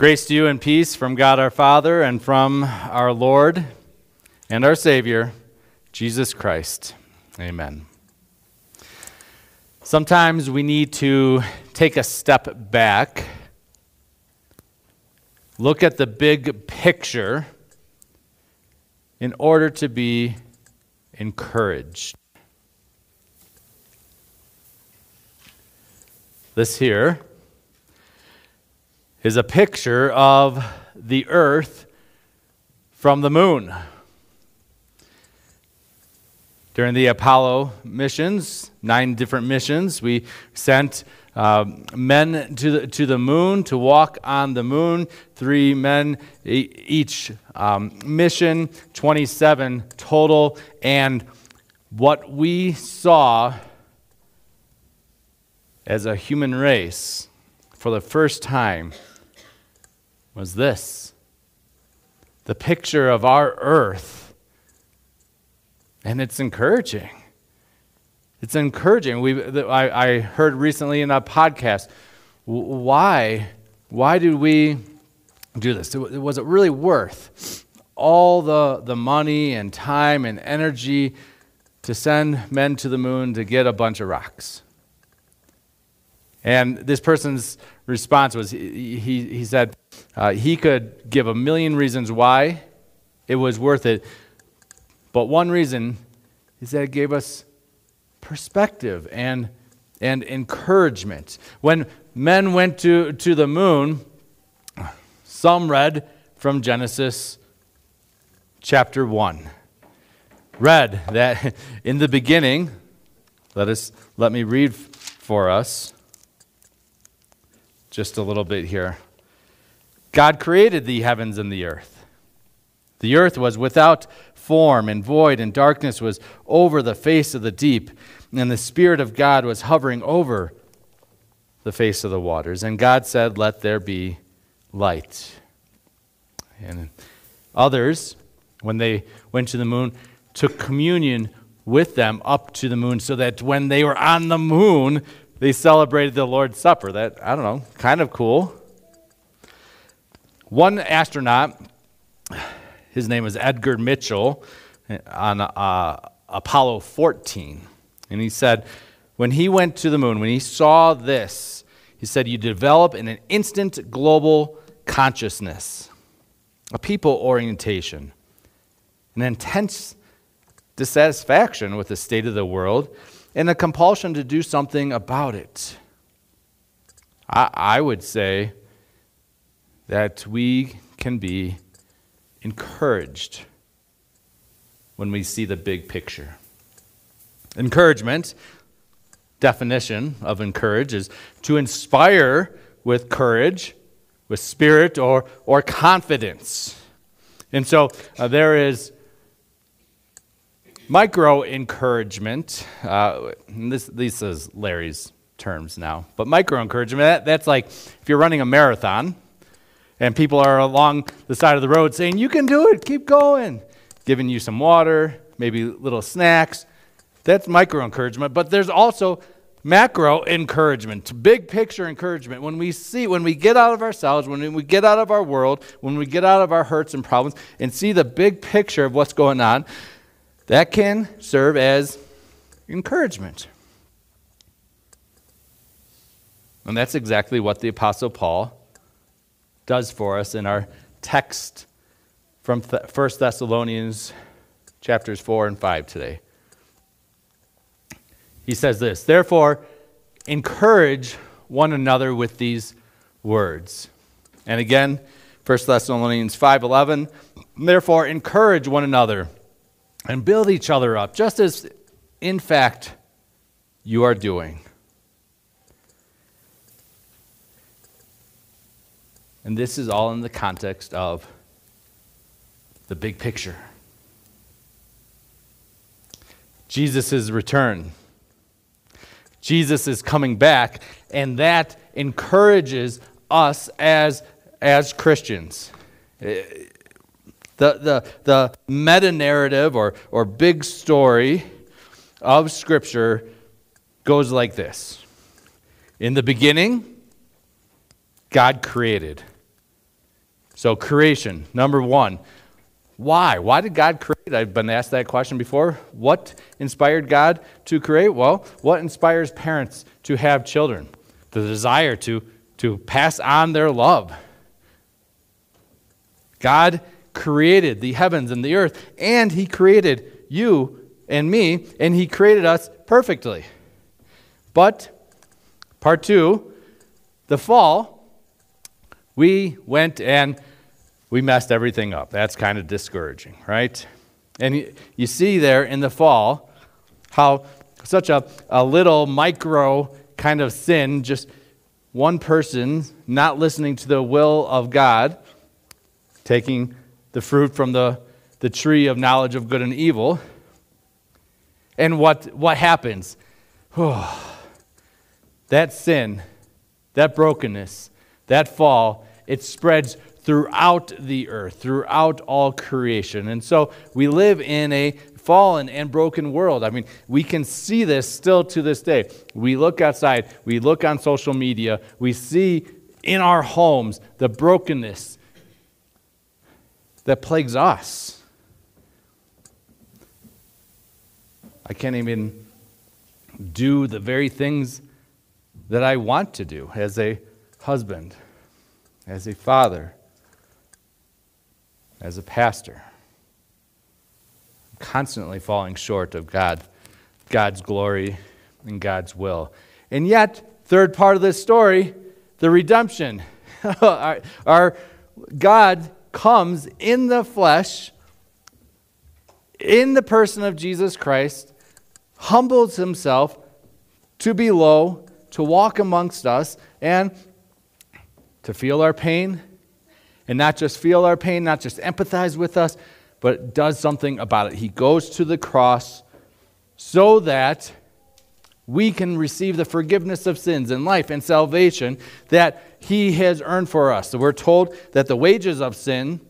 Grace to you and peace from God our Father and from our Lord and our Savior, Jesus Christ. Amen. Sometimes we need to take a step back, look at the big picture in order to be encouraged. This here is a picture of the earth from the moon. During the Apollo missions, nine different missions, we sent uh, men to the, to the moon to walk on the moon. Three men each um, mission, 27 total. And what we saw as a human race for the first time was this the picture of our earth. And it's encouraging. It's encouraging. We, I, I heard recently in a podcast why, why did we do this? Was it really worth all the, the money and time and energy to send men to the moon to get a bunch of rocks? And this person's response was he, he, he said uh, he could give a million reasons why it was worth it, but one reason is that it gave us perspective and, and encouragement. When men went to, to the moon, some read from Genesis chapter 1. Read that in the beginning, let, us, let me read for us just a little bit here. God created the heavens and the earth. The earth was without form and void, and darkness was over the face of the deep, and the Spirit of God was hovering over the face of the waters. And God said, Let there be light. And others, when they went to the moon, took communion with them up to the moon so that when they were on the moon, they celebrated the Lord's Supper. That, I don't know, kind of cool. One astronaut, his name was Edgar Mitchell, on uh, Apollo 14. And he said, when he went to the moon, when he saw this, he said, You develop in an instant global consciousness, a people orientation, an intense dissatisfaction with the state of the world and a compulsion to do something about it. I, I would say that we can be encouraged when we see the big picture. Encouragement, definition of encourage, is to inspire with courage, with spirit, or, or confidence. And so uh, there is Micro encouragement, uh, this, this is Larry's terms now, but micro encouragement, that, that's like if you're running a marathon and people are along the side of the road saying, You can do it, keep going, giving you some water, maybe little snacks. That's micro encouragement, but there's also macro encouragement, big picture encouragement. When we see, when we get out of ourselves, when we get out of our world, when we get out of our hurts and problems and see the big picture of what's going on, that can serve as encouragement. And that's exactly what the Apostle Paul does for us in our text from 1 Thessalonians chapters 4 and 5 today. He says this, therefore, encourage one another with these words. And again, 1 Thessalonians 5:11, therefore encourage one another and build each other up, just as, in fact, you are doing. And this is all in the context of the big picture Jesus' return. Jesus is coming back, and that encourages us as, as Christians. The, the, the meta narrative or, or big story of Scripture goes like this In the beginning, God created. So, creation, number one. Why? Why did God create? I've been asked that question before. What inspired God to create? Well, what inspires parents to have children? The desire to, to pass on their love. God created the heavens and the earth, and He created you and me, and He created us perfectly. But, part two, the fall, we went and we messed everything up. That's kind of discouraging, right? And you see there in the fall how such a, a little micro kind of sin, just one person not listening to the will of God, taking the fruit from the, the tree of knowledge of good and evil. And what, what happens? that sin, that brokenness, that fall, it spreads throughout the earth, throughout all creation. And so we live in a fallen and broken world. I mean, we can see this still to this day. We look outside, we look on social media, we see in our homes the brokenness that plagues us. I can't even do the very things that I want to do as a husband, as a father, as a pastor. I'm constantly falling short of God, God's glory and God's will. And yet, third part of this story, the redemption. our, our God comes in the flesh, in the person of Jesus Christ, humbles himself to be low, to walk amongst us, and to feel our pain and not just feel our pain, not just empathize with us, but does something about it. He goes to the cross so that we can receive the forgiveness of sins and life and salvation that he has earned for us. So we're told that the wages of sin,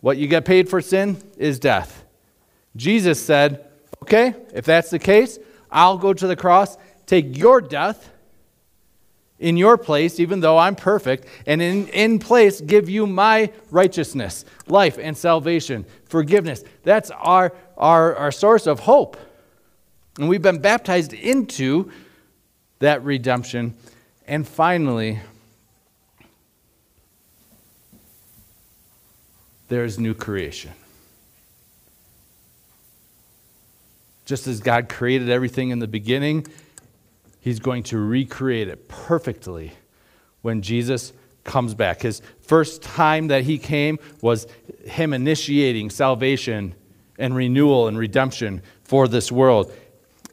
what you get paid for sin, is death. Jesus said, Okay, if that's the case, I'll go to the cross, take your death in your place, even though I'm perfect, and in, in place give you my righteousness, life, and salvation, forgiveness. That's our, our, our source of hope. And we've been baptized into that redemption. And finally, there's new creation. Just as God created everything in the beginning, He's going to recreate it perfectly when Jesus comes back. His first time that he came was him initiating salvation and renewal and redemption for this world.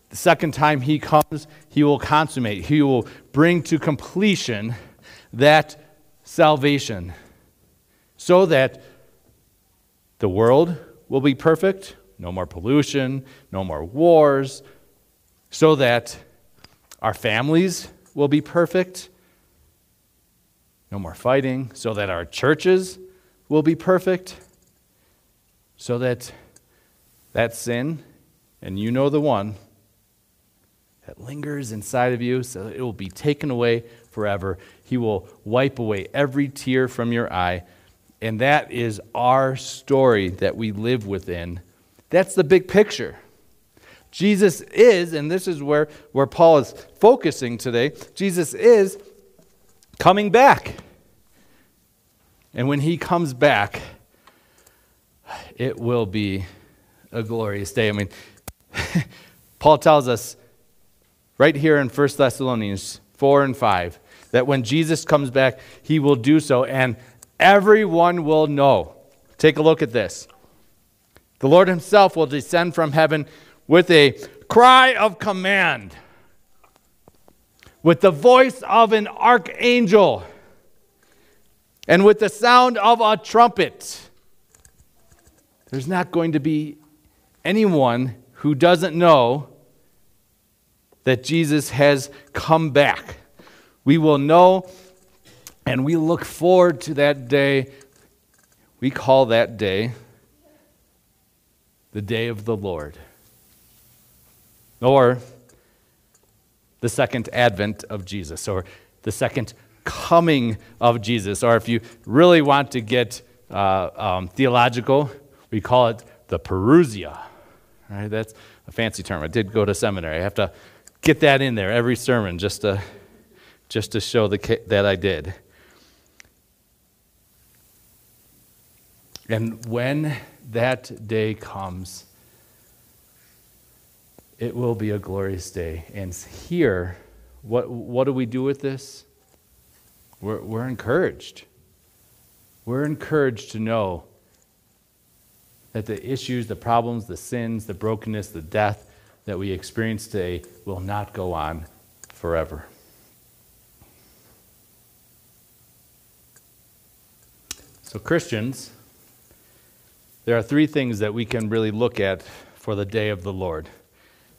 The second time he comes, he will consummate, he will bring to completion that salvation so that the world will be perfect, no more pollution, no more wars, so that our families will be perfect. No more fighting. So that our churches will be perfect. So that that sin, and you know the one, that lingers inside of you, so it will be taken away forever. He will wipe away every tear from your eye. And that is our story that we live within. That's the big picture. Jesus is, and this is where, where Paul is focusing today, Jesus is coming back. And when he comes back, it will be a glorious day. I mean, Paul tells us right here in 1 Thessalonians 4 and 5 that when Jesus comes back, he will do so, and everyone will know. Take a look at this. The Lord himself will descend from heaven with a cry of command, with the voice of an archangel, and with the sound of a trumpet. There's not going to be anyone who doesn't know that Jesus has come back. We will know and we look forward to that day. We call that day the day of the Lord or the second advent of Jesus, or the second coming of Jesus. Or if you really want to get uh, um, theological, we call it the Parousia. Right? That's a fancy term. I did go to seminary. I have to get that in there every sermon just to, just to show the, that I did. And when that day comes, it will be a glorious day. And here, what, what do we do with this? We're, we're encouraged. We're encouraged to know that the issues, the problems, the sins, the brokenness, the death that we experience today will not go on forever. So, Christians, there are three things that we can really look at for the day of the Lord.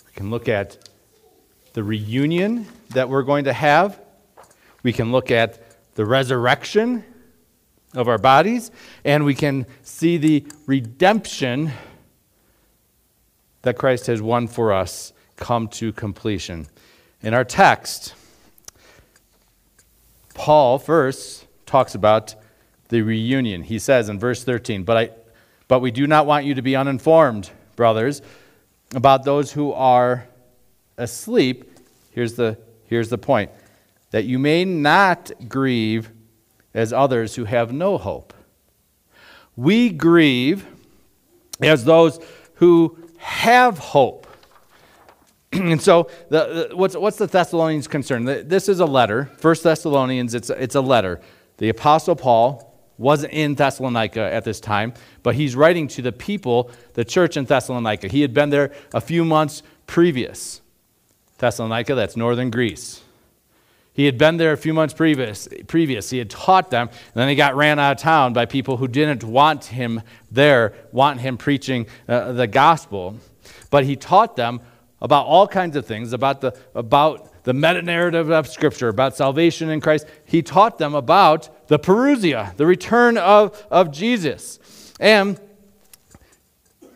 We can look at the reunion that we're going to have, we can look at the resurrection of our bodies, and we can see the redemption that Christ has won for us come to completion. In our text, Paul first talks about the reunion. He says in verse 13, But I but we do not want you to be uninformed, brothers, about those who are asleep. Here's the, here's the point that you may not grieve as others who have no hope. We grieve as those who have hope. and so, the, the, what's, what's the Thessalonians' concern? This is a letter. First Thessalonians, it's, it's a letter. The Apostle Paul wasn't in Thessalonica at this time, but he's writing to the people, the church in Thessalonica. He had been there a few months previous. Thessalonica, that's northern Greece. He had been there a few months previous. previous. He had taught them, and then he got ran out of town by people who didn't want him there, want him preaching uh, the gospel. But he taught them about all kinds of things, about the, about the meta narrative of Scripture, about salvation in Christ. He taught them about the Parousia, the return of, of Jesus. And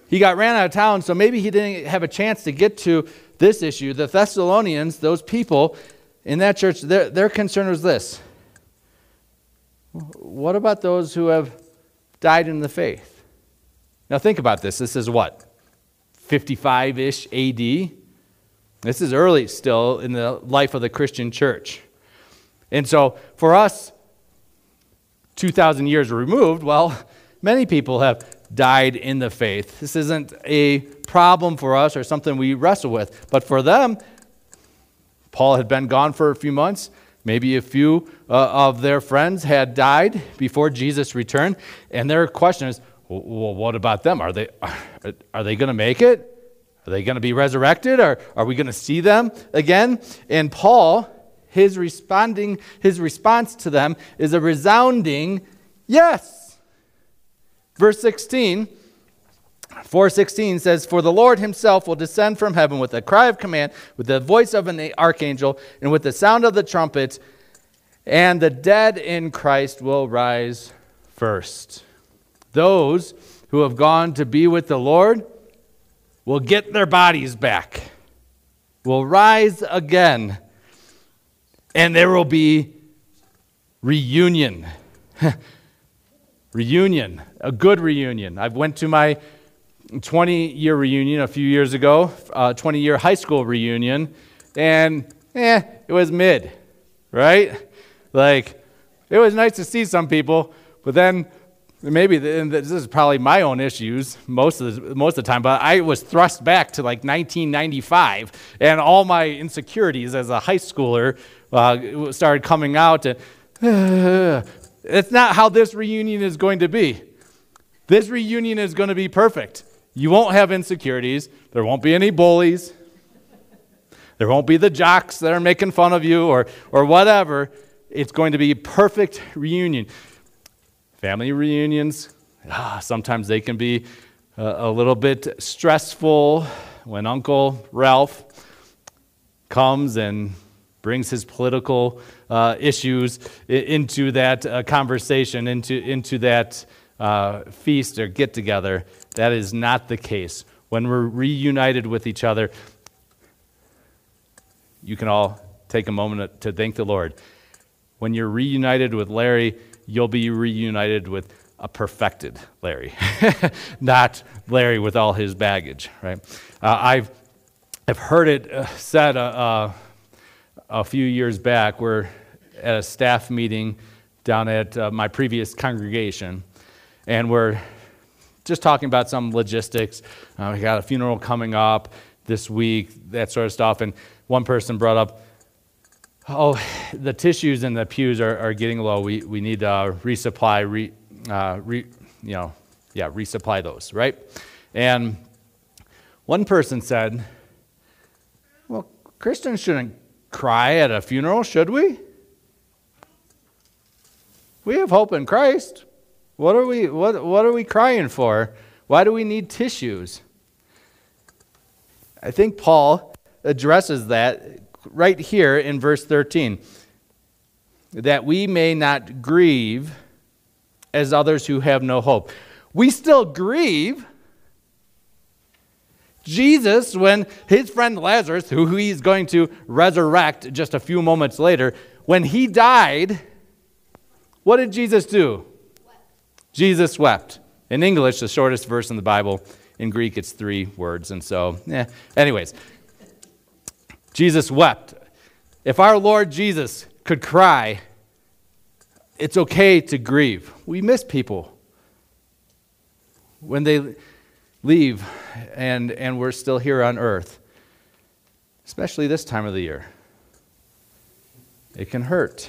he got ran out of town, so maybe he didn't have a chance to get to this issue. The Thessalonians, those people in that church, their, their concern was this What about those who have died in the faith? Now, think about this. This is what? 55 ish AD? This is early still in the life of the Christian church. And so, for us, 2,000 years removed, well, many people have died in the faith. This isn't a problem for us or something we wrestle with. But for them, Paul had been gone for a few months. Maybe a few uh, of their friends had died before Jesus returned. And their question is, well, what about them? Are they, are, are they going to make it? Are they going to be resurrected? Or are we going to see them again? And Paul his responding his response to them is a resounding yes. Verse 16 416 says for the Lord himself will descend from heaven with a cry of command with the voice of an archangel and with the sound of the trumpet and the dead in Christ will rise first. Those who have gone to be with the Lord will get their bodies back, will rise again and there will be reunion. reunion, a good reunion. I've went to my 20 year reunion a few years ago, uh, 20 year high school reunion, and eh, it was mid, right? Like, it was nice to see some people, but then maybe this is probably my own issues most of the, most of the time, but I was thrust back to like 1995, and all my insecurities as a high schooler uh, started coming out. And, uh, it's not how this reunion is going to be. This reunion is going to be perfect. You won't have insecurities. There won't be any bullies. There won't be the jocks that are making fun of you or, or whatever. It's going to be a perfect reunion. Family reunions, ah, sometimes they can be a, a little bit stressful when Uncle Ralph comes and brings his political uh, issues into that uh, conversation, into, into that uh, feast or get together. That is not the case. When we're reunited with each other, you can all take a moment to thank the Lord. when you're reunited with Larry, you'll be reunited with a perfected Larry, not Larry with all his baggage, right? Uh, I've, I've heard it uh, said uh, uh, a few years back. We're at a staff meeting down at uh, my previous congregation, and we're just talking about some logistics. Uh, we got a funeral coming up this week, that sort of stuff. And one person brought up, oh, the tissues in the pews are, are getting low. We, we need to resupply, re, uh, re, you know, yeah, resupply those, right? And one person said, well, Christians shouldn't cry at a funeral, should we? We have hope in Christ. What are we, what, what are we crying for? Why do we need tissues? I think Paul addresses that right here in verse 13 that we may not grieve as others who have no hope. We still grieve. Jesus, when his friend Lazarus, who he's going to resurrect just a few moments later, when he died, what did Jesus do? Jesus wept. In English, the shortest verse in the Bible. In Greek, it's three words. And so, yeah. Anyways, Jesus wept. If our Lord Jesus could cry, it's okay to grieve. We miss people when they leave and, and we're still here on earth, especially this time of the year. It can hurt.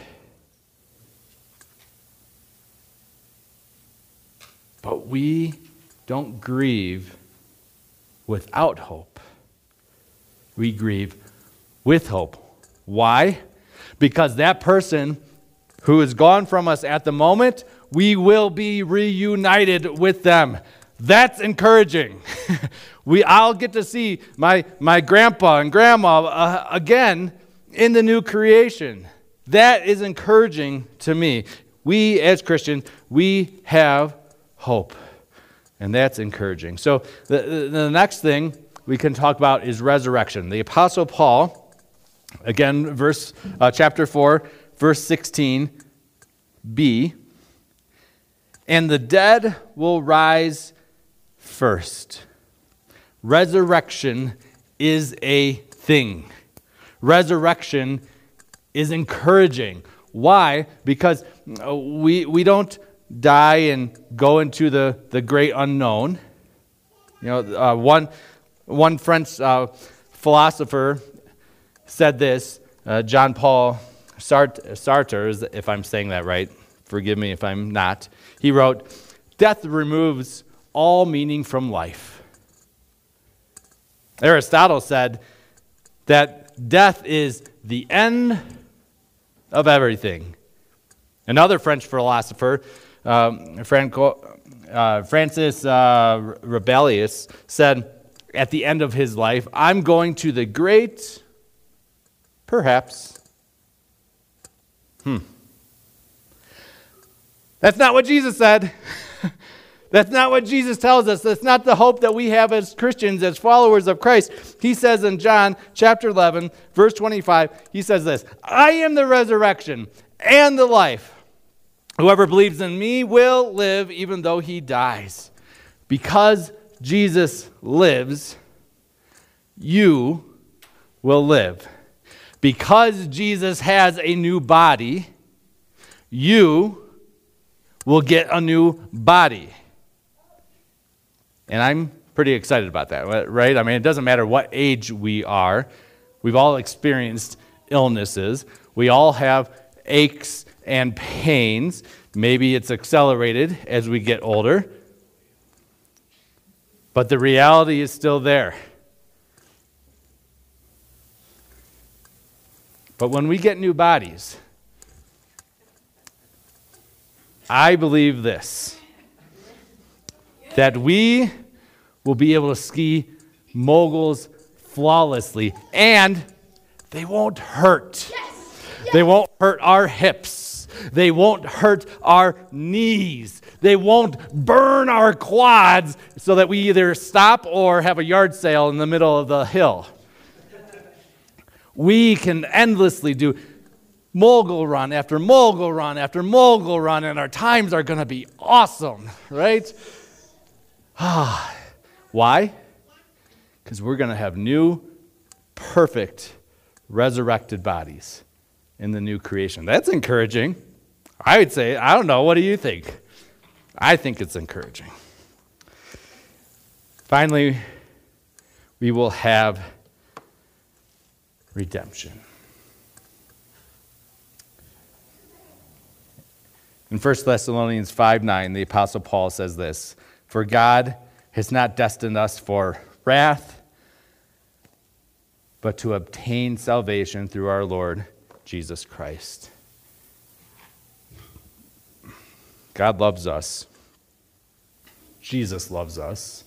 But we don't grieve without hope. We grieve with hope. Why? Because that person who is gone from us at the moment, we will be reunited with them. That's encouraging. we, I'll get to see my, my grandpa and grandma uh, again in the new creation. That is encouraging to me. We, as Christians, we have hope. And that's encouraging. So, the, the, next thing we can talk about is resurrection. The Apostle Paul, again, verse, uh, chapter 4, verse 16b, and the dead will rise first. Resurrection is a thing. Resurrection is encouraging. Why? Because uh, we, we don't die and go into the, the great unknown. You know, uh, one, one French uh, philosopher said this, uh, John Paul Sartre, if I'm saying that right, forgive me if I'm not. He wrote, Death removes all meaning from life. Aristotle said that death is the end of everything. Another French philosopher um, Franco, uh, Francis uh, Rabelais said at the end of his life, I'm going to the great, perhaps. Hmm. That's not what Jesus said. That's not what Jesus tells us. That's not the hope that we have as Christians, as followers of Christ. He says in John chapter 11, verse 25, he says this I am the resurrection and the life. Whoever believes in me will live even though he dies. Because Jesus lives, you will live. Because Jesus has a new body, you will get a new body. And I'm pretty excited about that, right? I mean, it doesn't matter what age we are, we've all experienced illnesses, we all have aches and pains. Maybe it's accelerated as we get older, but the reality is still there. But when we get new bodies, I believe this that we will be able to ski moguls flawlessly and they won't hurt. Yes. Yes. They won't hurt our hips. They won't hurt our knees. They won't burn our quads so that we either stop or have a yard sale in the middle of the hill. We can endlessly do. mogul run after mogul run after mogul run, and our times are going to be awesome, right? Ah, Why? Because we're going to have new, perfect, resurrected bodies in the new creation. That's encouraging. I would say, I don't know, what do you think? I think it's encouraging. Finally, we will have redemption. In 1 Thessalonians 5 9, the Apostle Paul says this For God has not destined us for wrath, but to obtain salvation through our Lord Jesus Christ. God loves us. Jesus loves us.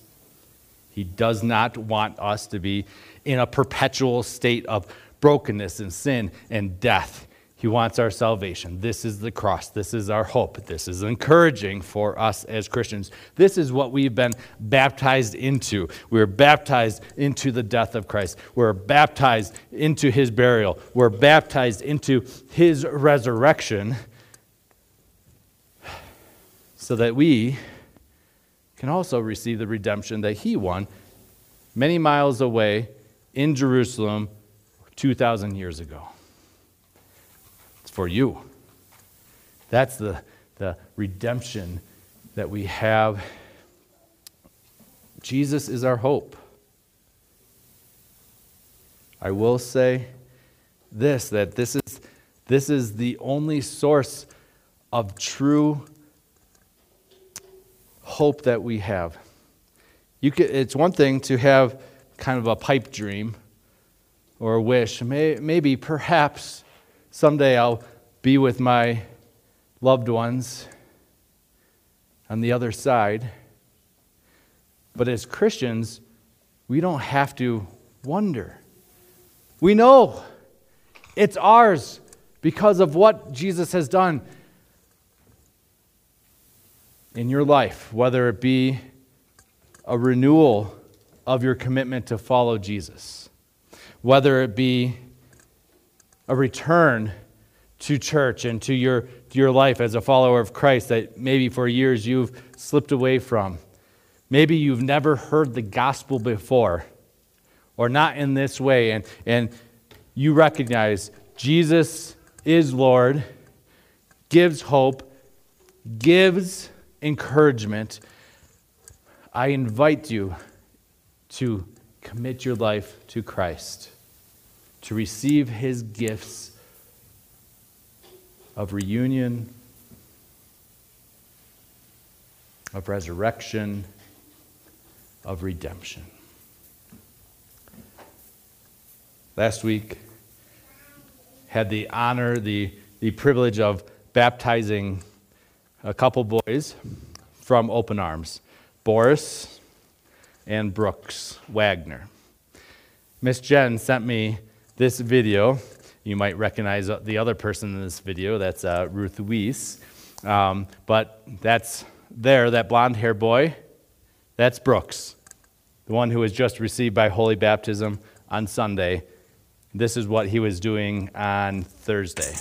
He does not want us to be in a perpetual state of brokenness and sin and death. He wants our salvation. This is the cross. This is our hope. This is encouraging for us as Christians. This is what we've been baptized into. We're baptized into the death of Christ. We're baptized into his burial. We're baptized into his resurrection so that we can also receive the redemption that he won many miles away in Jerusalem 2,000 years ago It's for you. That's the, the redemption that we have. Jesus is our hope. I will say this that this is, this is the only source of true hope that we have. You could, it's one thing to have kind of a pipe dream or a wish, may, maybe, perhaps Someday I'll be with my loved ones on the other side. But as Christians, we don't have to wonder. We know it's ours because of what Jesus has done in your life, whether it be a renewal of your commitment to follow Jesus, whether it be a return to church and to your, to your life as a follower of Christ that maybe for years you've slipped away from. Maybe you've never heard the gospel before or not in this way, and, and you recognize Jesus is Lord, gives hope, gives encouragement. I invite you to commit your life to Christ to receive his gifts of reunion, of resurrection, of redemption. Last week, had the honor, the, the privilege of baptizing a couple boys from Open Arms, Boris and Brooks Wagner. Miss Jen sent me this video. You might recognize the other person in this video. That's uh, Ruth Weiss. Um, but that's there, that blonde hair boy. That's Brooks, the one who was just received by holy baptism on Sunday. This is what he was doing on Thursday.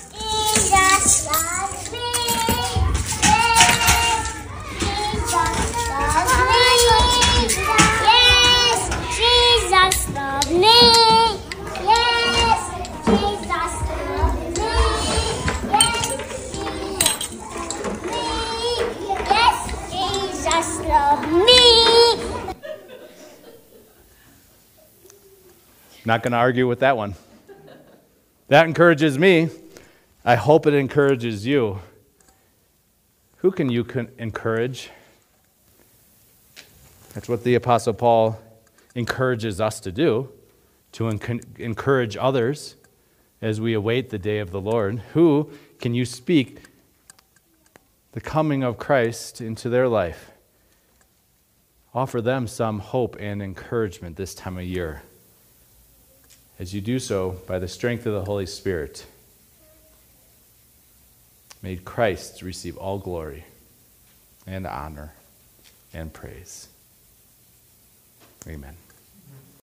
Not going to argue with that one. That encourages me. I hope it encourages you. Who can you encourage? That's what the Apostle Paul encourages us to do, to encourage others as we await the day of the Lord. Who can you speak the coming of Christ into their life? Offer them some hope and encouragement this time of year as you do so by the strength of the Holy Spirit. May Christ receive all glory and honor and praise. Amen.